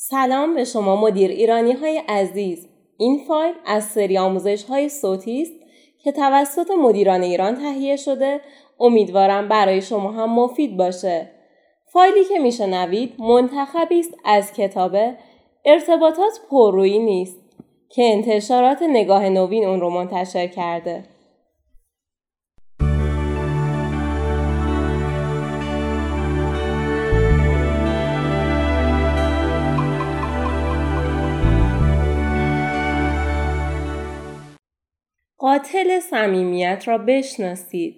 سلام به شما مدیر ایرانی های عزیز. این فایل از سری آموزش های صوتی است که توسط مدیران ایران تهیه شده امیدوارم برای شما هم مفید باشه. فایلی که میشنوید منتخبی است از کتاب ارتباطات پررویی نیست که انتشارات نگاه نوین اون رو منتشر کرده. قاتل صمیمیت را بشناسید.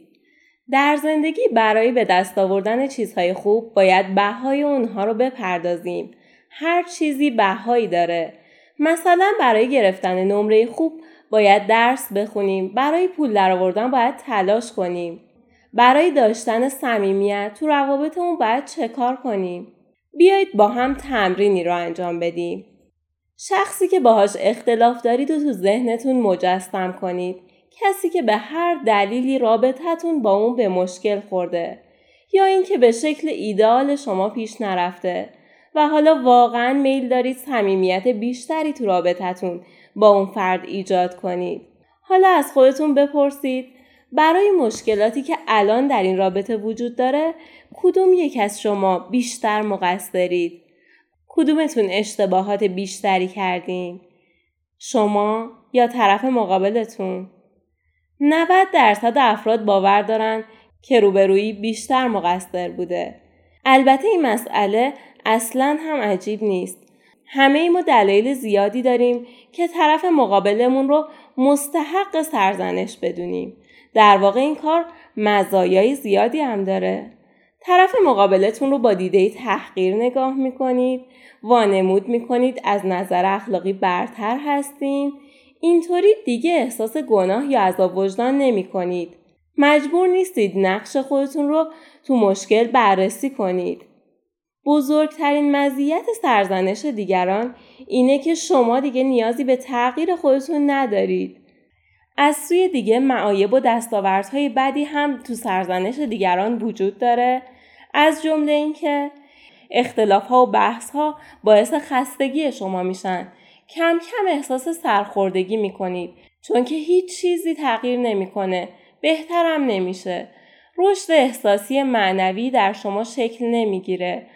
در زندگی برای به دست آوردن چیزهای خوب باید بهای اونها رو بپردازیم. هر چیزی بهایی داره. مثلا برای گرفتن نمره خوب باید درس بخونیم. برای پول درآوردن باید تلاش کنیم. برای داشتن صمیمیت تو روابطمون باید چه کار کنیم؟ بیایید با هم تمرینی رو انجام بدیم. شخصی که باهاش اختلاف دارید و تو ذهنتون مجسم کنید. کسی که به هر دلیلی رابطتون با اون به مشکل خورده یا اینکه به شکل ایدال شما پیش نرفته و حالا واقعا میل دارید صمیمیت بیشتری تو رابطتون با اون فرد ایجاد کنید. حالا از خودتون بپرسید برای مشکلاتی که الان در این رابطه وجود داره کدوم یک از شما بیشتر مقصرید؟ کدومتون اشتباهات بیشتری کردین؟ شما یا طرف مقابلتون؟ 90 درصد افراد باور دارند که روبرویی بیشتر مقصر بوده. البته این مسئله اصلا هم عجیب نیست. همه ما دلیل زیادی داریم که طرف مقابلمون رو مستحق سرزنش بدونیم. در واقع این کار مزایای زیادی هم داره. طرف مقابلتون رو با دیده تحقیر نگاه می‌کنید، وانمود می‌کنید از نظر اخلاقی برتر هستین، اینطوری دیگه احساس گناه یا عذاب وجدان نمی کنید. مجبور نیستید نقش خودتون رو تو مشکل بررسی کنید. بزرگترین مزیت سرزنش دیگران اینه که شما دیگه نیازی به تغییر خودتون ندارید. از سوی دیگه معایب و دستاوردهای بدی هم تو سرزنش دیگران وجود داره از جمله اینکه اختلاف ها و بحث ها باعث خستگی شما میشن. کم کم احساس سرخوردگی می کنید چون که هیچ چیزی تغییر نمی‌کنه بهترم نمیشه. رشد احساسی معنوی در شما شکل نمی‌گیره.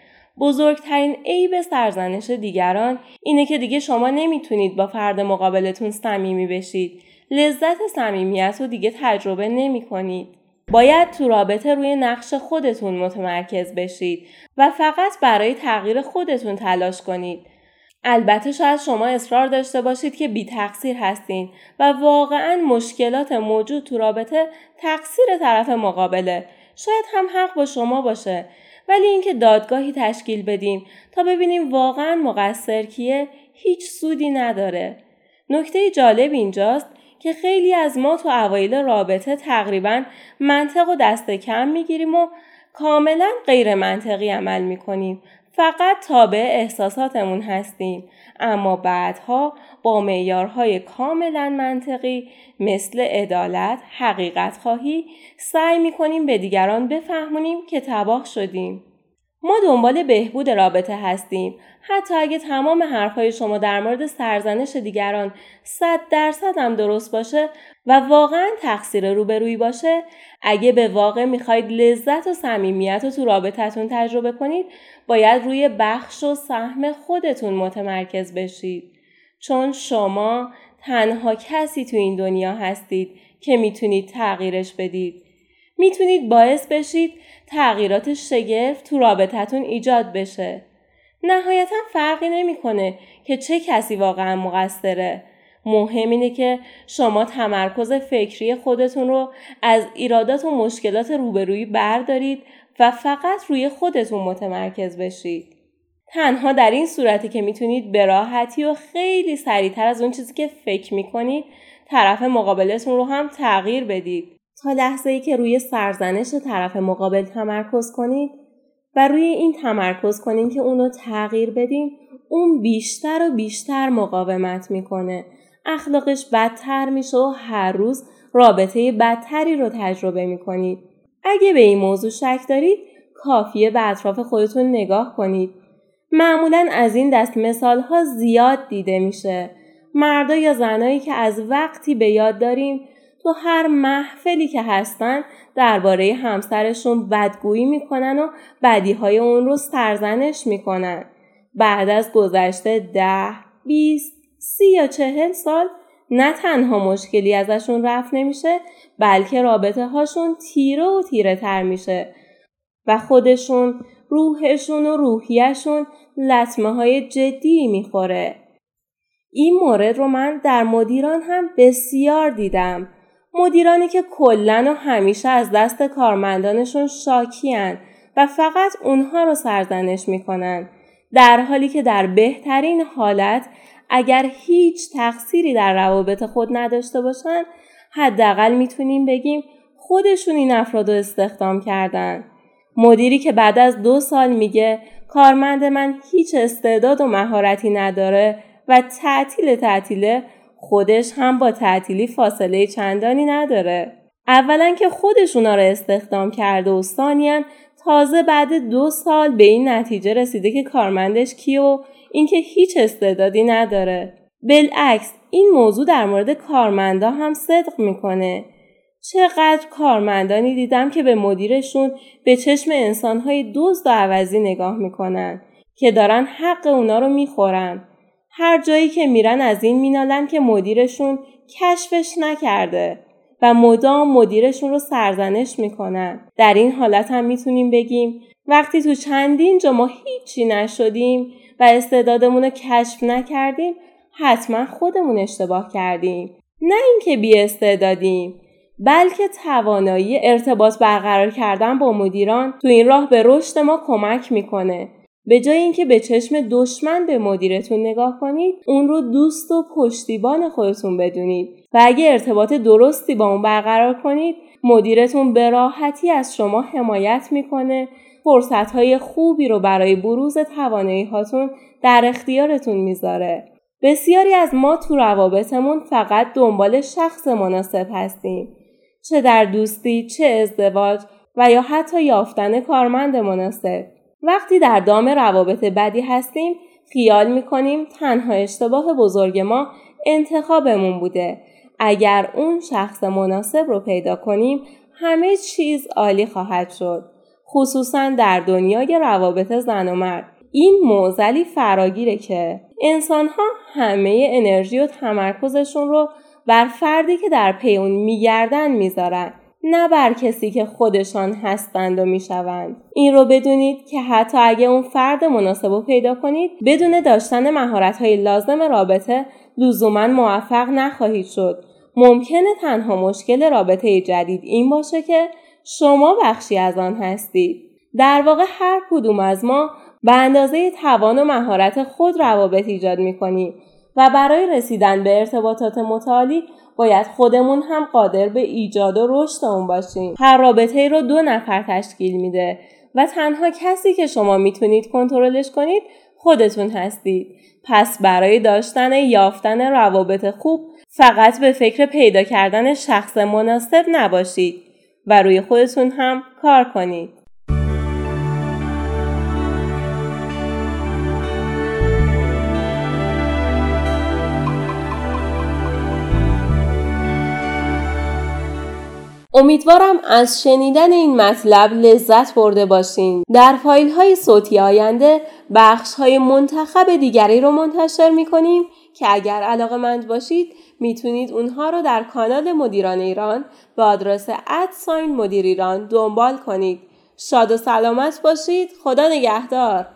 بزرگترین عیب سرزنش دیگران اینه که دیگه شما نمی‌تونید با فرد مقابلتون صمیمی بشید. لذت صمیمیت رو دیگه تجربه نمی کنید. باید تو رابطه روی نقش خودتون متمرکز بشید و فقط برای تغییر خودتون تلاش کنید البته شاید شما اصرار داشته باشید که بی تقصیر هستین و واقعا مشکلات موجود تو رابطه تقصیر طرف مقابله. شاید هم حق با شما باشه ولی اینکه دادگاهی تشکیل بدیم تا ببینیم واقعا مقصر کیه هیچ سودی نداره. نکته جالب اینجاست که خیلی از ما تو اوایل رابطه تقریبا منطق و دست کم می‌گیریم و کاملا غیر منطقی عمل می‌کنیم فقط تابع احساساتمون هستیم اما بعدها با معیارهای کاملا منطقی مثل عدالت، حقیقت خواهی سعی می‌کنیم به دیگران بفهمونیم که تباه شدیم. ما دنبال بهبود رابطه هستیم. حتی اگه تمام حرفهای شما در مورد سرزنش دیگران صد درصد هم درست باشه و واقعا تقصیر روبرویی باشه اگه به واقع می‌خواید لذت و صمیمیت رو تو رابطتون تجربه کنید باید روی بخش و سهم خودتون متمرکز بشید. چون شما تنها کسی تو این دنیا هستید که می‌تونید تغییرش بدید. می‌تونید باعث بشید تغییرات شگرف تو رابطتون ایجاد بشه. نهایتا فرقی نمی‌کنه که چه کسی واقعا مقصره. مهم اینه که شما تمرکز فکری خودتون رو از ایرادات و مشکلات روبرویی بردارید و فقط روی خودتون متمرکز بشید. تنها در این صورتی که می‌تونید به راحتی و خیلی سریعتر از اون چیزی که فکر می‌کنید طرف مقابلتون رو هم تغییر بدید. لحظه ای که روی سرزنش طرف مقابل تمرکز کنید و روی این تمرکز کنید که اونو تغییر بدین اون بیشتر و بیشتر مقاومت می‌کنه. اخلاقش بدتر میشه و هر روز رابطه بدتری رو تجربه می‌کنید. اگه به این موضوع شک دارید کافیه به اطراف خودتون نگاه کنید. معمولا از این دست مثال ها زیاد دیده میشه. مردا یا زنایی که از وقتی به یاد داریم تو هر محفلی که هستن درباره همسرشون بدگویی می‌کنن و بدی های اون رو سرزنش می‌کنن. بعد از گذشته ده، بیست، سی یا چهل سال نه تنها مشکلی ازشون رفت نمیشه بلکه رابطه هاشون تیره و تیره تر میشه و خودشون روحشون و روحیشون لطمه های جدی می‌خوره. این مورد رو من در مدیران هم بسیار دیدم. مدیرانی که کلن و همیشه از دست کارمندانشون شاکیان و فقط اونها رو سرزنش می‌کنن در حالی که در بهترین حالت اگر هیچ تقصیری در روابط خود نداشته باشن حداقل می‌تونیم بگیم خودشون این افراد رو استخدام کردن. مدیری که بعد از دو سال میگه کارمند من هیچ استعداد و مهارتی نداره و تعطیل تعطیله خودش هم با تعطیلی فاصله چندانی نداره. اولا که خودشونا رو استخدام کرده و ثانیا تازه بعد دو سال به این نتیجه رسیده که کارمندش کی و اینکه هیچ استعدادی نداره. بالعکس این موضوع در مورد کارمندا هم صدق می‌کنه. چقدر کارمندانی دیدم که به مدیرشون به چشم انسانهای دزد و عوضی نگاه می‌کنن که دارن حق اونا رو می‌خورن. هر جایی که میرن از این مینالن که مدیرشون کشفش نکرده و مدام مدیرشون رو سرزنش می‌کنن. در این حالت هم می‌تونیم بگیم وقتی تو چندین جا ما هیچی نشدیم و استعدادمون رو کشف نکردیم حتما خودمون اشتباه کردیم. نه اینکه بی استعدادیم بلکه توانایی ارتباط برقرار کردن با مدیران تو این راه به رشد ما کمک می‌کنه به جای اینکه به چشم دشمن به مدیرتون نگاه کنید اون رو دوست و پشتیبان خودتون بدونید. و اگه ارتباط درستی با اون برقرار کنید مدیرتون به راحتی از شما حمایت می‌کنه. فرصت های خوبی رو برای بروز توانایی هاتون در اختیارتون می‌ذاره. بسیاری از ما تو روابطمون فقط دنبال شخص مناسب هستیم. چه در دوستی چه ازدواج و یا حتی یافتن کارمند مناسب. وقتی در دام روابط بدی هستیم خیال می‌کنیم تنها اشتباه بزرگ ما انتخابمون بوده. اگر اون شخص مناسب رو پیدا کنیم همه چیز عالی خواهد شد. خصوصا در دنیای روابط زن و مرد. این موزلی فراگیره که انسان ها همه انرژی و تمرکزشون رو بر فردی که در پی اون میگردن می‌ذارن. نه بر کسی که خودشان هستند و می‌شوند. این رو بدونید که حتی اگه اون فرد مناسب رو پیدا کنید بدون داشتن مهارت های لازم رابطه لزوما موفق نخواهید شد. ممکنه تنها مشکل رابطه جدید این باشه که شما بخشی از آن هستید. در واقع هر کدوم از ما به اندازه توان و مهارت خود روابط ایجاد می‌کنیم و برای رسیدن به ارتباطات متعالی باید خودمون هم قادر به ایجاد و رشد اون باشیم. هر رابطه رو دو نفر تشکیل میده و تنها کسی که شما می‌تونید کنترلش کنید خودتون هستید. پس برای داشتن یافتن روابط خوب فقط به فکر پیدا کردن شخص مناسب نباشید و روی خودتون هم کار کنید. امیدوارم از شنیدن این مطلب لذت برده باشین. در فایل های صوتی آینده بخش های منتخب دیگری رو منتشر می کنیم که اگر علاقه مند باشید می‌تونید اونها رو در کانال مدیران ایران به آدرس ادساین مدیر ایران دنبال کنید. شاد و سلامت باشید. خدا نگهدار.